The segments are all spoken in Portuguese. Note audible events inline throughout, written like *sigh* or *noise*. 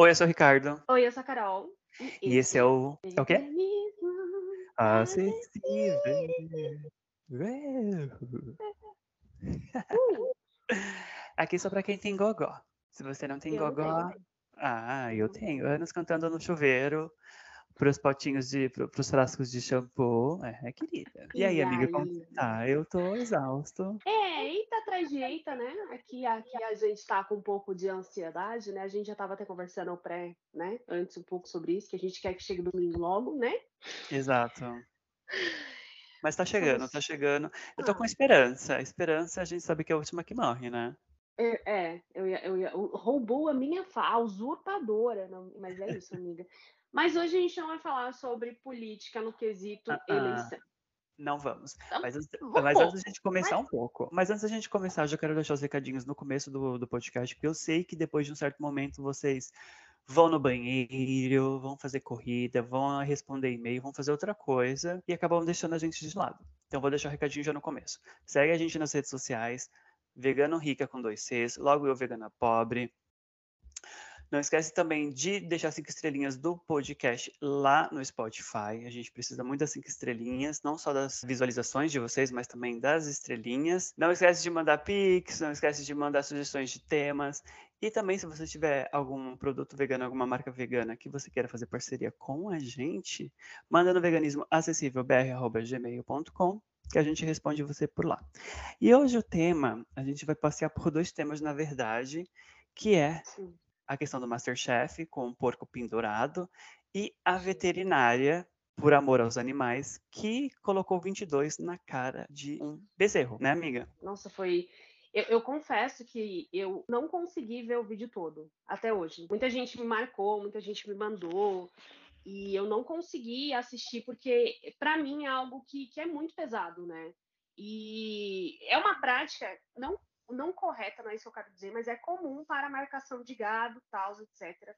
Oi, eu sou o Ricardo. Oi, eu sou a Carol. E esse é o. É o quê? Ah, Acessível. Uh, Aqui só pra quem tem gogó. Se você não tem Eu gogó. tenho. Ah, eu tenho. Anos cantando no chuveiro. Pros potinhos de. pro- Pros frascos de shampoo. É, querida. E aí, amiga, como você tá? Eu tô exausto. É, eita atrás de eita, né? Aqui, aqui a gente tá com um pouco de ansiedade, né? A gente já tava até conversando pré, né? Antes um pouco sobre isso, que a gente quer que chegue domingo logo, né? Exato. Mas tá chegando, tá chegando. Eu tô com Ah. esperança. Esperança, a gente sabe que é a última que morre, né? É, é, eu ia, eu ia, roubou a minha fala, a usurpadora, não, mas é isso, amiga. Mas hoje a gente não vai falar sobre política no quesito Ah, ah. eleição. Não vamos. Então, Mas, mas antes da gente começar um pouco. Mas antes da gente começar, eu já quero deixar os recadinhos no começo do, do podcast, porque eu sei que depois de um certo momento vocês vão no banheiro, vão fazer corrida, vão responder e-mail, vão fazer outra coisa e acabam deixando a gente de lado. Então vou deixar o recadinho já no começo. Segue a gente nas redes sociais, Vegano Rica com dois Cs, logo eu Vegana Pobre. Não esquece também de deixar cinco estrelinhas do podcast lá no Spotify. A gente precisa muito das cinco estrelinhas, não só das visualizações de vocês, mas também das estrelinhas. Não esquece de mandar pics, não esquece de mandar sugestões de temas. E também, se você tiver algum produto vegano, alguma marca vegana que você queira fazer parceria com a gente, manda no veganismoacessívelbr.gmail.com que a gente responde você por lá. E hoje o tema, a gente vai passear por dois temas, na verdade, que é Sim. A questão do Masterchef com o porco pendurado e a veterinária, por amor aos animais, que colocou 22 na cara de um bezerro, né, amiga? Nossa, foi. Eu, eu confesso que eu não consegui ver o vídeo todo até hoje. Muita gente me marcou, muita gente me mandou. E eu não consegui assistir porque, para mim, é algo que, que é muito pesado, né? E é uma prática não, não correta, não é isso que eu quero dizer, mas é comum para marcação de gado, tal, etc.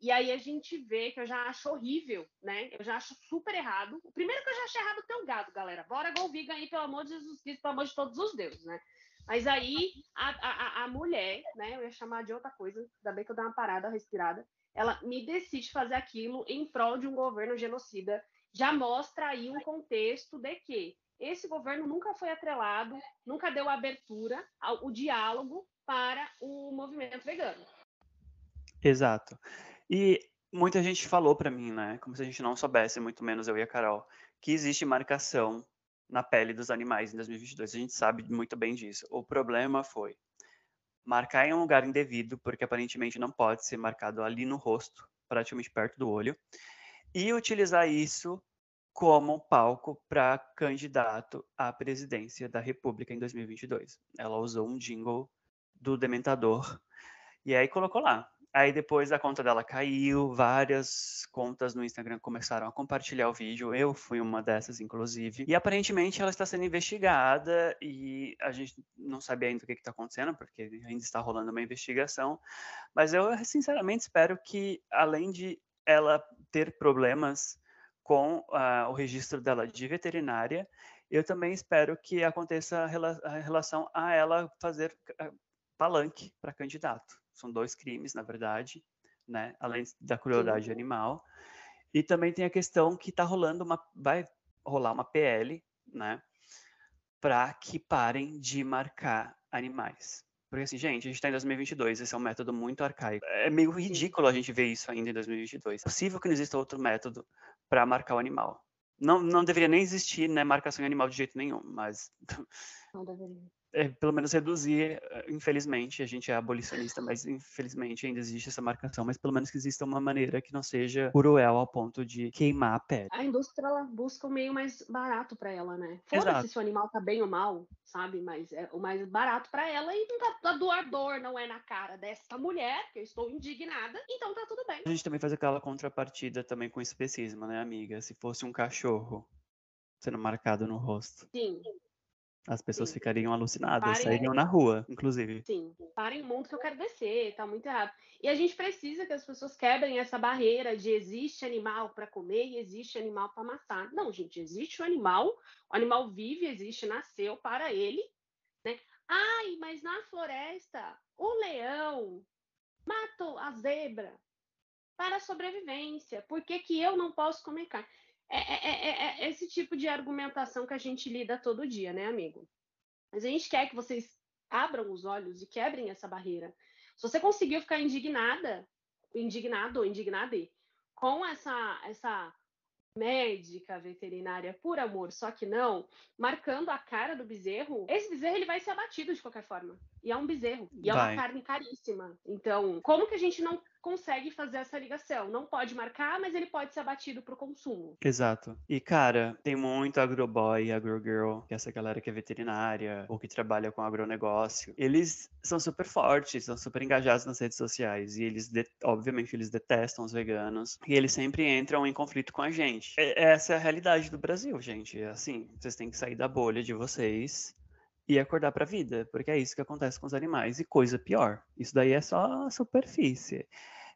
E aí a gente vê que eu já acho horrível, né? Eu já acho super errado. O primeiro que eu já achei errado ter o gado, galera. Bora Golviga aí, pelo amor de Jesus Cristo, pelo amor de todos os deuses, né? Mas aí a, a, a mulher, né? Eu ia chamar de outra coisa, ainda bem que eu dei uma parada, respirada. Ela me decide fazer aquilo em prol de um governo genocida. Já mostra aí um contexto de que esse governo nunca foi atrelado, nunca deu abertura ao o diálogo para o movimento vegano. Exato. E muita gente falou pra mim, né, como se a gente não soubesse, muito menos eu e a Carol, que existe marcação na pele dos animais em 2022. A gente sabe muito bem disso. O problema foi marcar em um lugar indevido, porque aparentemente não pode ser marcado ali no rosto, praticamente perto do olho, e utilizar isso como palco para candidato à presidência da República em 2022. Ela usou um jingle do Dementador e aí colocou lá. Aí depois a conta dela caiu, várias contas no Instagram começaram a compartilhar o vídeo, eu fui uma dessas, inclusive. E aparentemente ela está sendo investigada e a gente não sabe ainda o que está acontecendo, porque ainda está rolando uma investigação. Mas eu sinceramente espero que, além de ela ter problemas com ah, o registro dela de veterinária, eu também espero que aconteça rela- a relação a ela fazer ah, palanque para candidato. São dois crimes, na verdade, né? Além da crueldade animal. E também tem a questão que está rolando uma. Vai rolar uma PL, né? Para que parem de marcar animais. Porque assim, gente, a gente está em 2022, esse é um método muito arcaico. É meio ridículo a gente ver isso ainda em 2022. É possível que não exista outro método para marcar o animal. Não, não deveria nem existir né, marcação em animal de jeito nenhum, mas Não deveria. É, pelo menos reduzir, eh, infelizmente, a gente é abolicionista, mas infelizmente ainda existe essa marcação, mas pelo menos que exista uma maneira que não seja cruel ao ponto de queimar a pele. A indústria ela busca o meio mais barato para ela, né? Foda-se se o animal tá bem ou mal, sabe? Mas é o mais barato para ela e não tá, a doador não é na cara desta mulher, que eu estou indignada, então tá tudo bem. A gente também faz aquela contrapartida também com especismo, né, amiga? Se fosse um cachorro sendo marcado no rosto, Sim, as pessoas Sim. ficariam alucinadas, Parem- sairiam na rua, inclusive. sim. Parem o mundo que eu quero descer, tá muito errado. E a gente precisa que as pessoas quebrem essa barreira de existe animal para comer e existe animal para matar. Não, gente, existe o animal, o animal vive, existe, nasceu para ele, né? Ai, mas na floresta, o leão matou a zebra. para a sobrevivência. Por que, que eu não posso comer carne? É, é, é, é, esse tipo de argumentação que a gente lida todo dia, né, amigo? Mas a gente quer que vocês abram os olhos e quebrem essa barreira. Se você conseguiu ficar indignada, indignado ou indignada com essa, essa médica veterinária por amor, só que não, marcando a cara do bezerro, esse bezerro ele vai ser abatido de qualquer forma. E é um bezerro. E vai. é uma carne caríssima. Então, como que a gente não consegue fazer essa ligação. Não pode marcar, mas ele pode ser abatido para o consumo. Exato. E, cara, tem muito agroboy, agrogirl, que é essa galera que é veterinária ou que trabalha com agronegócio. Eles são super fortes, são super engajados nas redes sociais e eles, obviamente, eles detestam os veganos e eles sempre entram em conflito com a gente. Essa é a realidade do Brasil, gente. Assim, vocês têm que sair da bolha de vocês e acordar para a vida, porque é isso que acontece com os animais e coisa pior. Isso daí é só a superfície.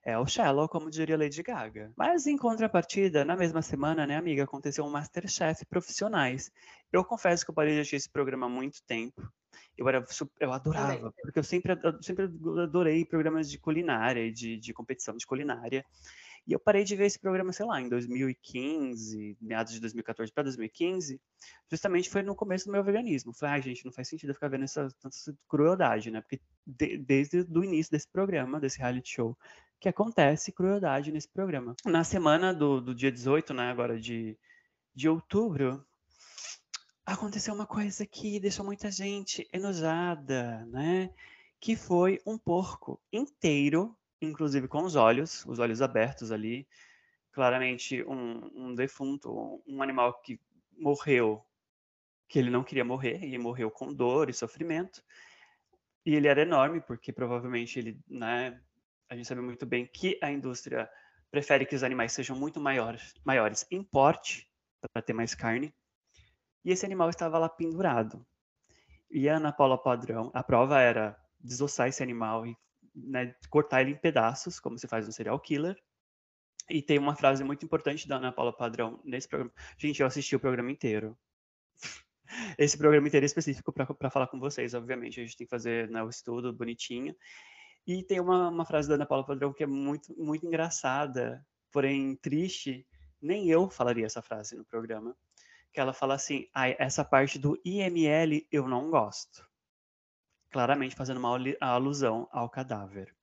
É o shallow, como diria Lady Gaga. Mas em contrapartida, na mesma semana, né, amiga, aconteceu um Masterchef profissionais. Eu confesso que eu parei de assistir esse programa há muito tempo. Eu, era, eu adorava, porque eu sempre, eu sempre adorei programas de culinária, de, de competição de culinária. E eu parei de ver esse programa, sei lá, em 2015, meados de 2014 para 2015, justamente foi no começo do meu veganismo. Falei, ai, ah, gente, não faz sentido eu ficar vendo essa, essa crueldade, né? Porque de, desde o início desse programa, desse reality show, que acontece crueldade nesse programa. Na semana do, do dia 18, né, agora de, de outubro, aconteceu uma coisa que deixou muita gente enojada, né? Que foi um porco inteiro inclusive com os olhos, os olhos abertos ali. Claramente um, um defunto, um animal que morreu, que ele não queria morrer, e morreu com dor e sofrimento. E ele era enorme, porque provavelmente ele, né, a gente sabe muito bem que a indústria prefere que os animais sejam muito maiores, maiores em porte, para ter mais carne. E esse animal estava lá pendurado. E a Ana Paula Padrão, a prova era desossar esse animal e né, cortar ele em pedaços, como se faz um serial killer. E tem uma frase muito importante da Ana Paula Padrão nesse programa. Gente, eu assisti o programa inteiro. *laughs* Esse programa inteiro é específico para falar com vocês, obviamente. A gente tem que fazer né, o estudo bonitinho. E tem uma, uma frase da Ana Paula Padrão que é muito, muito engraçada, porém triste. Nem eu falaria essa frase no programa. Que ela fala assim: ah, essa parte do IML eu não gosto claramente fazendo uma alusão ao cadáver.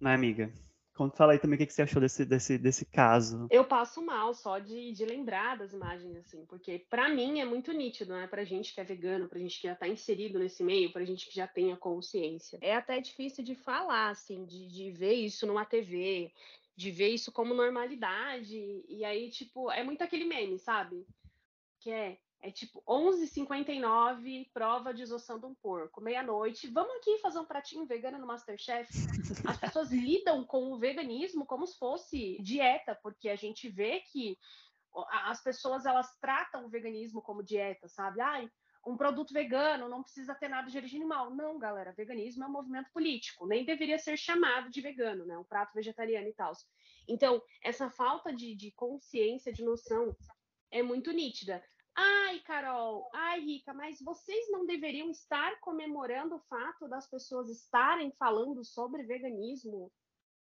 Né, amiga? Conta, fala aí também o que, você achou desse, desse, desse caso. Eu passo mal só de, de lembrar das imagens, assim, porque para mim é muito nítido, né? Pra gente que é vegano, pra gente que já tá inserido nesse meio, pra gente que já tem a consciência. É até difícil de falar, assim, de, de ver isso numa TV, de ver isso como normalidade. E aí, tipo, é muito aquele meme, sabe? Que é é tipo 11h59, prova de isoção de um porco, meia-noite. Vamos aqui fazer um pratinho vegano no Masterchef. As pessoas *laughs* lidam com o veganismo como se fosse dieta, porque a gente vê que as pessoas elas tratam o veganismo como dieta, sabe? Ai, um produto vegano não precisa ter nada de origem animal. Não, galera, veganismo é um movimento político, nem deveria ser chamado de vegano, né? Um prato vegetariano e tal. Então, essa falta de, de consciência, de noção, é muito nítida. Ai, Carol, ai, Rica, mas vocês não deveriam estar comemorando o fato das pessoas estarem falando sobre veganismo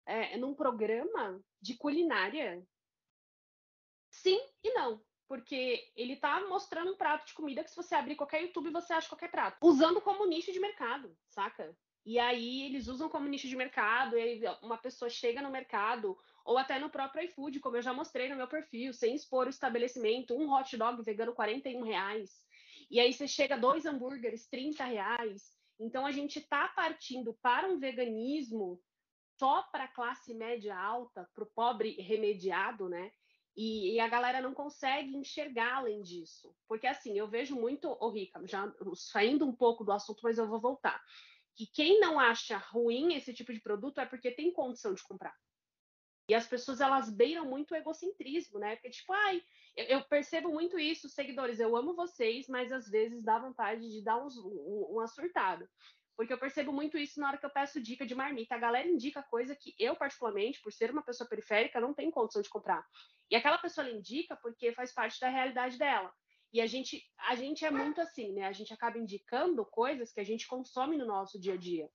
é, num programa de culinária? Sim e não. Porque ele está mostrando um prato de comida que, se você abrir qualquer YouTube, você acha qualquer prato. Usando como nicho de mercado, saca? E aí eles usam como nicho de mercado, e aí uma pessoa chega no mercado, ou até no próprio iFood, como eu já mostrei no meu perfil, sem expor o estabelecimento, um hot dog vegano 41 reais. E aí você chega dois hambúrgueres 30 reais. Então a gente está partindo para um veganismo só para a classe média alta, para o pobre remediado, né? E, e, a galera não consegue enxergar além disso. Porque assim, eu vejo muito, ô oh, Rica, já saindo um pouco do assunto, mas eu vou voltar. Que quem não acha ruim esse tipo de produto é porque tem condição de comprar. E as pessoas elas beiram muito o egocentrismo, né? Porque, tipo, ai, eu, percebo muito isso, seguidores, eu amo vocês, mas às vezes dá vontade de dar uns, um, uma surtada. Porque eu percebo muito isso na hora que eu peço dica de marmita. A galera indica coisa que eu, particularmente, por ser uma pessoa periférica, não tenho condição de comprar. E aquela pessoa indica porque faz parte da realidade dela. E a gente, a gente é muito assim, né? A gente acaba indicando coisas que a gente consome no nosso dia a dia.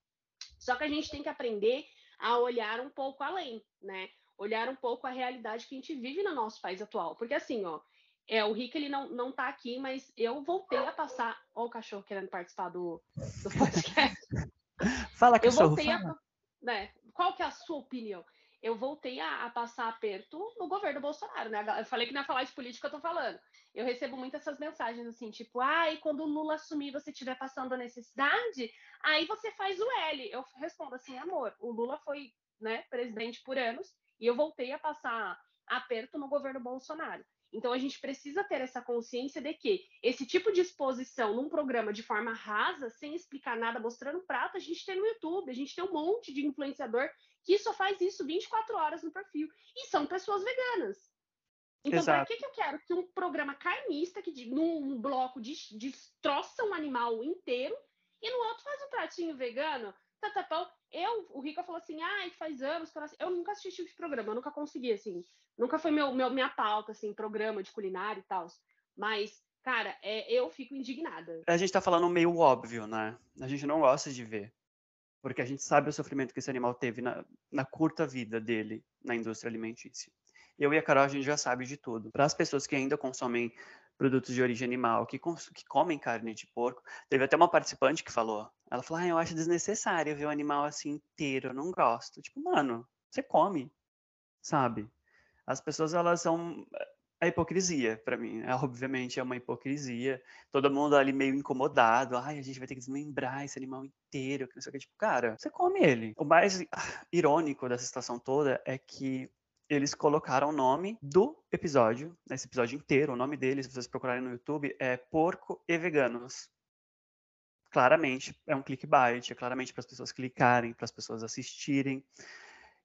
Só que a gente tem que aprender a olhar um pouco além, né? olhar um pouco a realidade que a gente vive no nosso país atual. Porque assim, ó, é, o Rick ele não, não tá aqui, mas eu voltei a passar. Ó, o cachorro querendo participar do, do podcast. *laughs* fala, cachorro. Eu voltei fala. a. Né, qual que é a sua opinião? Eu voltei a, a, passar aperto no governo Bolsonaro, né? Eu falei que não ia falar de política, eu tô falando. Eu recebo muitas essas mensagens assim, tipo, ai, ah, quando o Lula assumir, você estiver passando a necessidade, aí você faz o L. Eu respondo assim, amor, o Lula foi né, presidente por anos, e eu voltei a passar aperto no governo Bolsonaro. Então a gente precisa ter essa consciência de que esse tipo de exposição num programa de forma rasa, sem explicar nada, mostrando prato, a gente tem no YouTube, a gente tem um monte de influenciador que só faz isso 24 horas no perfil. E são pessoas veganas. Então, para que, que eu quero que um programa carnista, que num bloco destroça um animal inteiro, e no outro faz um pratinho vegano? Tá, tá, tá. Eu, o Rica falou assim, ai, faz anos que eu, eu nunca assisti esse programa, eu nunca consegui, assim, nunca foi meu, meu, minha pauta, assim, programa de culinária e tal. Mas, cara, é, eu fico indignada. A gente tá falando meio óbvio, né? A gente não gosta de ver. Porque a gente sabe o sofrimento que esse animal teve na, na curta vida dele na indústria alimentícia. Eu e a Carol, a gente já sabe de tudo. Para as pessoas que ainda consomem produtos de origem animal, que, que comem carne de porco. Teve até uma participante que falou, ela falou, ah, eu acho desnecessário ver o animal assim inteiro, eu não gosto. Tipo, mano, você come, sabe? As pessoas, elas são a hipocrisia, para mim. É, *laughs* obviamente é uma hipocrisia. Todo mundo ali meio incomodado. Ai, a gente vai ter que desmembrar esse animal inteiro. Que não sei o que. Tipo, cara, você come ele. O mais *laughs* irônico dessa situação toda é que eles colocaram o nome do episódio, nesse episódio inteiro, o nome dele, se vocês procurarem no YouTube, é Porco e Veganos. Claramente é um clickbait, é claramente para as pessoas clicarem, para as pessoas assistirem.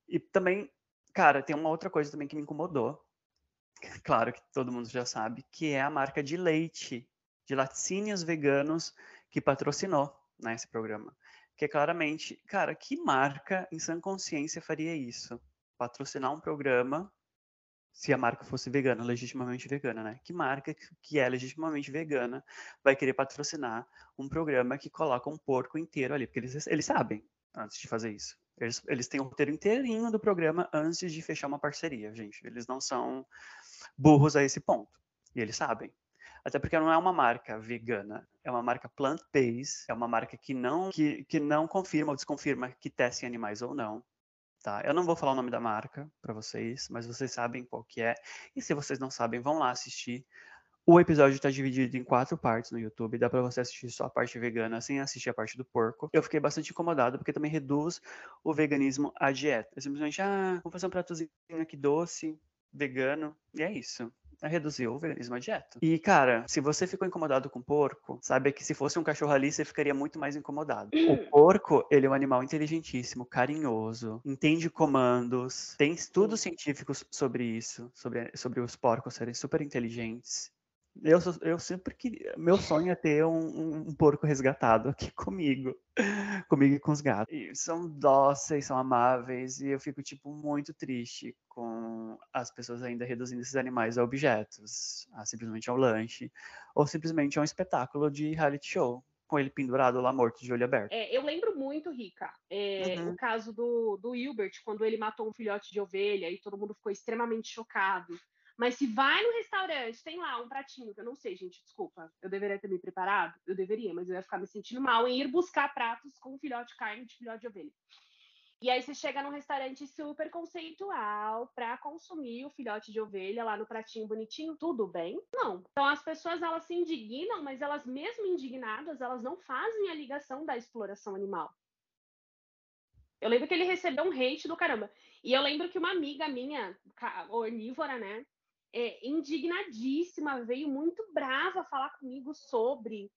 E também, cara, tem uma outra coisa também que me incomodou. Claro que todo mundo já sabe, que é a marca de leite, de laticínios veganos, que patrocinou né, esse programa. Que é claramente, cara, que marca em sã consciência faria isso? patrocinar um programa se a marca fosse vegana, legitimamente vegana, né? Que marca que é legitimamente vegana vai querer patrocinar um programa que coloca um porco inteiro ali? Porque eles, eles sabem antes de fazer isso. Eles, eles têm o roteiro inteirinho do programa antes de fechar uma parceria, gente. Eles não são burros a esse ponto. E eles sabem. Até porque não é uma marca vegana, é uma marca plant-based, é uma marca que não, que, que não confirma ou desconfirma que testem animais ou não. Tá? Eu não vou falar o nome da marca para vocês, mas vocês sabem qual que é. E se vocês não sabem, vão lá assistir. O episódio está dividido em quatro partes no YouTube. Dá para você assistir só a parte vegana sem assistir a parte do porco. Eu fiquei bastante incomodado porque também reduz o veganismo à dieta. É simplesmente, ah, vamos fazer um pratozinho aqui doce, vegano, e é isso reduzir o veganismo à dieta. E, cara, se você ficou incomodado com porco, saiba que se fosse um cachorro ali, você ficaria muito mais incomodado. O porco, ele é um animal inteligentíssimo, carinhoso, entende comandos, tem estudos científicos sobre isso, sobre, sobre os porcos serem super inteligentes. Eu, eu sempre queria. Meu sonho é ter um, um, porco resgatado aqui *laughs* comigo. comigo e com os gatos. E são dóceis, são amáveis, e eu fico, tipo, muito triste com as pessoas ainda reduzindo esses animais a objetos, a simplesmente ao lanche, ou simplesmente a um espetáculo de reality show. Com ele pendurado lá morto de olho aberto. É, eu lembro muito, Rica, é, uhum. o caso do, do Hilbert, quando ele matou um filhote de ovelha e todo mundo ficou extremamente chocado. Mas se vai no restaurante, tem lá um pratinho, que eu não sei, gente, desculpa, eu deveria ter me preparado? Eu deveria, mas eu ia ficar me sentindo mal em ir buscar pratos com filhote de carne de filhote de ovelha. E aí você chega num restaurante super conceitual para consumir o filhote de ovelha lá no pratinho bonitinho, tudo bem? Não. Então as pessoas elas se indignam, mas elas mesmo indignadas, elas não fazem a ligação da exploração animal. Eu lembro que ele recebeu um hate do caramba. E eu lembro que uma amiga minha, ornívora, né, é, indignadíssima, veio muito brava falar comigo sobre.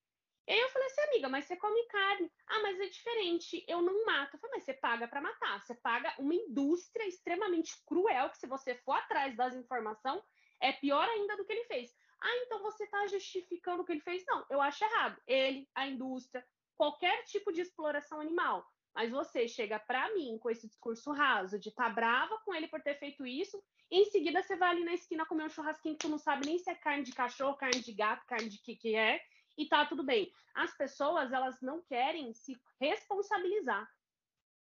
E aí eu falei assim, amiga, mas você come carne. Ah, mas é diferente, eu não mato. Eu falei, mas você paga para matar. Você paga uma indústria extremamente cruel, que se você for atrás das informações, é pior ainda do que ele fez. Ah, então você está justificando o que ele fez? Não, eu acho errado. Ele, a indústria, qualquer tipo de exploração animal. Mas você chega para mim com esse discurso raso de tá brava com ele por ter feito isso em seguida, você vai ali na esquina comer um churrasquinho que tu não sabe nem se é carne de cachorro, carne de gato, carne de que que é, e tá tudo bem. As pessoas, elas não querem se responsabilizar,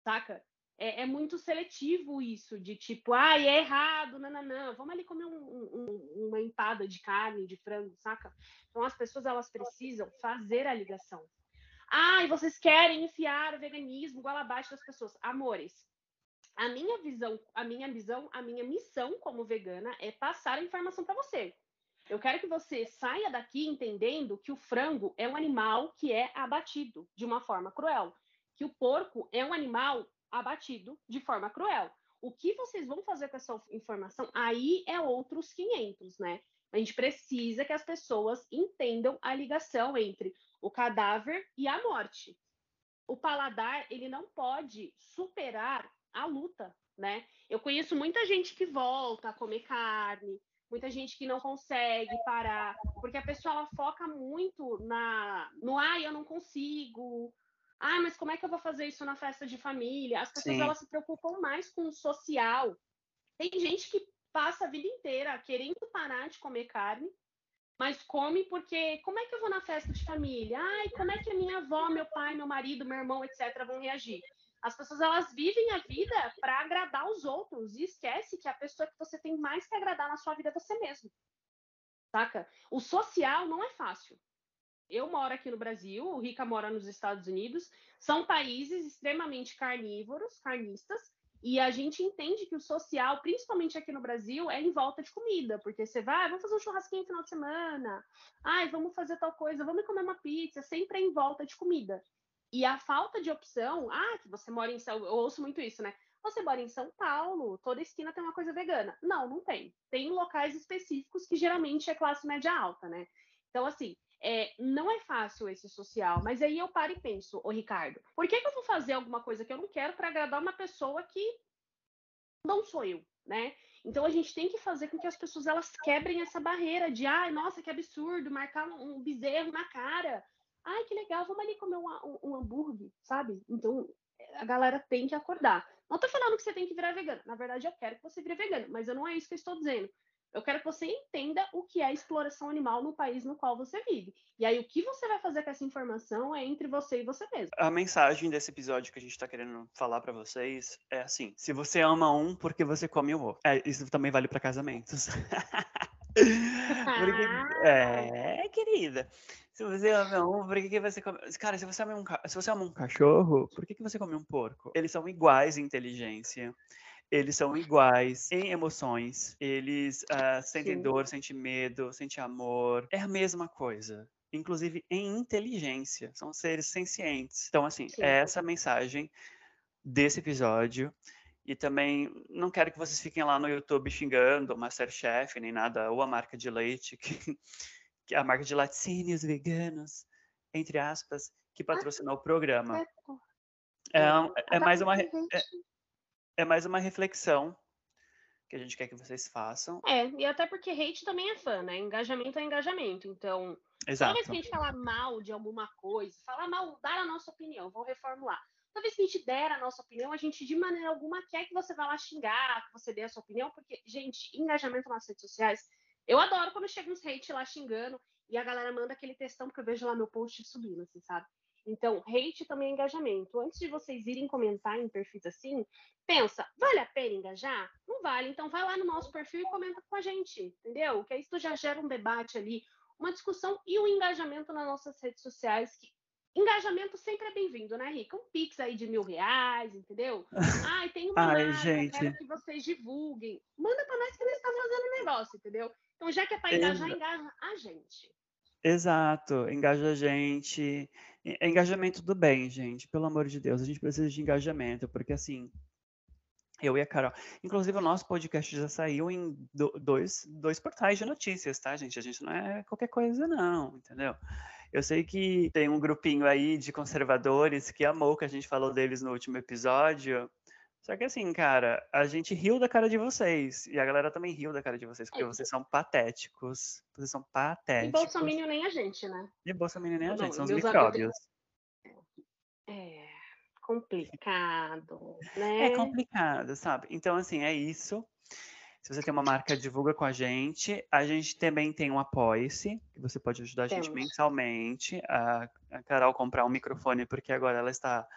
saca? é, é, muito seletivo isso, de tipo, ah, é errado, não, vamos ali comer um, um, uma empada de carne, de frango, saca? Então as pessoas elas precisam fazer a ligação. Ah, e vocês querem enfiar o veganismo igual abaixo das pessoas. Amores, a minha visão, a minha visão, a minha missão como vegana é passar a informação para você. Eu quero que você saia daqui entendendo que o frango é um animal que é abatido de uma forma cruel, que o porco é um animal abatido de forma cruel. O que vocês vão fazer com essa informação aí é outros 500, né? A gente precisa que as pessoas entendam a ligação entre o cadáver e a morte. O paladar, ele não pode superar a luta, né? Eu conheço muita gente que volta a comer carne, muita gente que não consegue parar, porque a pessoa ela foca muito na no ai, eu não consigo, ah, mas como é que eu vou fazer isso na festa de família? As pessoas elas se preocupam mais com o social. Tem gente que passa a vida inteira querendo parar de comer carne, mas come porque como é que eu vou na festa de família? Ai, como é que a minha avó, meu pai, meu marido, meu irmão, etc, vão reagir? As pessoas elas vivem a vida para agradar os outros e esquece que a pessoa que você tem mais que agradar na sua vida é você mesmo. Saca? O social não é fácil eu moro aqui no Brasil, o Rica mora nos Estados Unidos, são países extremamente carnívoros, carnistas, e a gente entende que o social, principalmente aqui no Brasil, é em volta de comida, porque você vai, ah, vamos fazer um churrasquinho no final de semana, ai, vamos fazer tal coisa, vamos comer uma pizza, sempre é em volta de comida. E a falta de opção, ah, que você mora em São, eu ouço muito isso, né? Você mora em São Paulo, toda esquina tem uma coisa vegana. Não, não tem. Tem locais específicos que geralmente é classe média alta, né? Então, assim, é, não é fácil esse social, mas aí eu paro e penso, ô Ricardo, por que, que eu vou fazer alguma coisa que eu não quero para agradar uma pessoa que não sou eu, né? Então a gente tem que fazer com que as pessoas elas quebrem essa barreira de, ai, nossa, que absurdo, marcar um, um bezerro na cara. Ai, que legal, vamos ali comer um, um, um hambúrguer, sabe? Então a galera tem que acordar. Não tô falando que você tem que virar vegano. Na verdade, eu quero que você vire vegano, mas eu não é isso que eu estou dizendo. Eu quero que você entenda o que é exploração animal no país no qual você vive. E aí, o que você vai fazer com essa informação é entre você e você mesmo. A mensagem desse episódio que a gente está querendo falar para vocês é assim: se você ama um, porque você come o outro. É, isso também vale para casamentos. *laughs* porque, é, querida. Se você ama um, por que, que você come. Cara, se você ama um, se você ama um cachorro, por que, que você come um porco? Eles são iguais em inteligência eles são iguais em emoções, eles uh, sentem Sim. dor, sentem medo, sentem amor. É a mesma coisa. Inclusive em inteligência. São seres sencientes. Então, assim, Sim. é essa a mensagem desse episódio. E também não quero que vocês fiquem lá no YouTube xingando o Masterchef, nem nada, ou a marca de leite, *laughs* que, que a marca de laticínios veganos, entre aspas, que patrocinou ah, o programa. É, é, é mais uma. É, é mais uma reflexão que a gente quer que vocês façam. É, e até porque hate também é fã, né? Engajamento é engajamento. Então, Exato. toda vez que a gente falar mal de alguma coisa, falar mal, dar a nossa opinião, vou reformular. Toda vez que a gente der a nossa opinião, a gente de maneira alguma quer que você vá lá xingar, que você dê a sua opinião, porque, gente, engajamento nas redes sociais, eu adoro quando chega uns hate lá xingando e a galera manda aquele textão, porque eu vejo lá meu post subindo, assim, sabe? Então, hate também é engajamento. Antes de vocês irem comentar em perfis assim, pensa, vale a pena engajar? Não vale. Então, vai lá no nosso perfil e comenta com a gente, entendeu? Que isso já gera um debate ali, uma discussão e o um engajamento nas nossas redes sociais. Que... Engajamento sempre é bem-vindo, né, Rica? Um pix aí de mil reais, entendeu? *laughs* Ai, tem uma Ai, marca, gente. quero que vocês divulguem. Manda para nós que nós estamos fazendo negócio, entendeu? Então, já que é para engajar, engaja a gente. Exato, engaja a gente. É engajamento do bem, gente, pelo amor de Deus. A gente precisa de engajamento, porque assim, eu e a Carol. Inclusive, o nosso podcast já saiu em dois, dois portais de notícias, tá, gente? A gente não é qualquer coisa, não, entendeu? Eu sei que tem um grupinho aí de conservadores que amou que a gente falou deles no último episódio. Só que assim, cara, a gente riu da cara de vocês. E a galera também riu da cara de vocês, porque é. vocês são patéticos. Vocês são patéticos. E Bolsonaro nem a gente, né? E Bolsonaro nem a gente, são os micróbios. É complicado, é né? É complicado, sabe? Então, assim, é isso. Se você tem uma marca, divulga com a gente. A gente também tem um Apoia-se, que você pode ajudar a Temos. gente mensalmente. A, a Carol comprar um microfone, porque agora ela está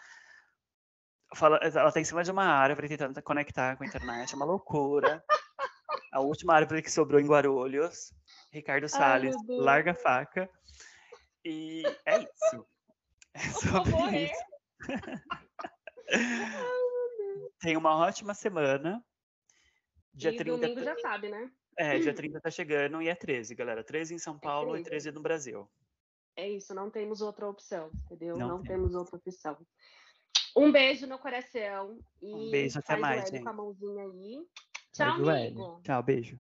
fala, ela tá em cima de uma árvore tentando conectar com a internet, é uma loucura. a última árvore que sobrou em Guarulhos. Ricardo Salles, larga a faca. E é isso. É sobre isso. Tenha uma ótima semana. Dia e 30 domingo já sabe, né? É, dia 30 tá chegando e é 13, galera. 13 em São é Paulo é e 13 no Brasil. É isso, não temos outra opção, entendeu? Não, não temos outra opção. Um beijo no coração. E um beijo, até mais, gente. com a mãozinha aí. Tchau, amigo. Tchau, beijo.